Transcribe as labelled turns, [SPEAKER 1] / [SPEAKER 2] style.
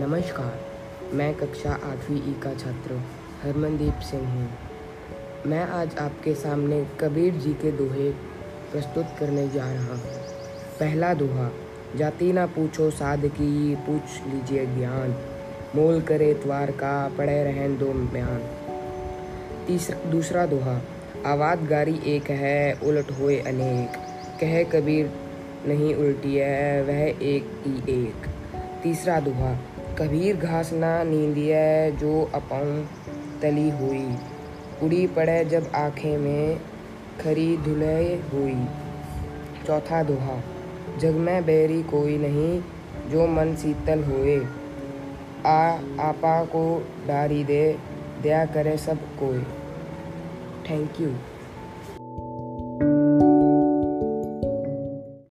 [SPEAKER 1] नमस्कार, मैं कक्षा आठवीं ई का छात्र हरमनदीप सिंह हूँ। मैं आज आपके सामने कबीर जी के दोहे प्रस्तुत करने जा रहा हूँ। पहला दोहा, जाति ना पूछो साध की, पूछ लीजिए ज्ञान। मोल करे त्वार का, पड़े रहन दो बयान तीसरा, दूसरा दोहा आवाज़ गारी एक है, उलट हुए अनेक। कहे कबीर, नहीं उल्टी है, वह एक ही एक। तीसरा दोहा कबीर घास ना नींदिया जो अपाऊँ तली हुई। उड़ी पड़े जब आँखें में खरी धुलय हुई। चौथा दोहा, जग में बैरी कोई नहीं जो मन शीतल होए। आ, आपा को डारी दे, दया करे सब कोई। Thank you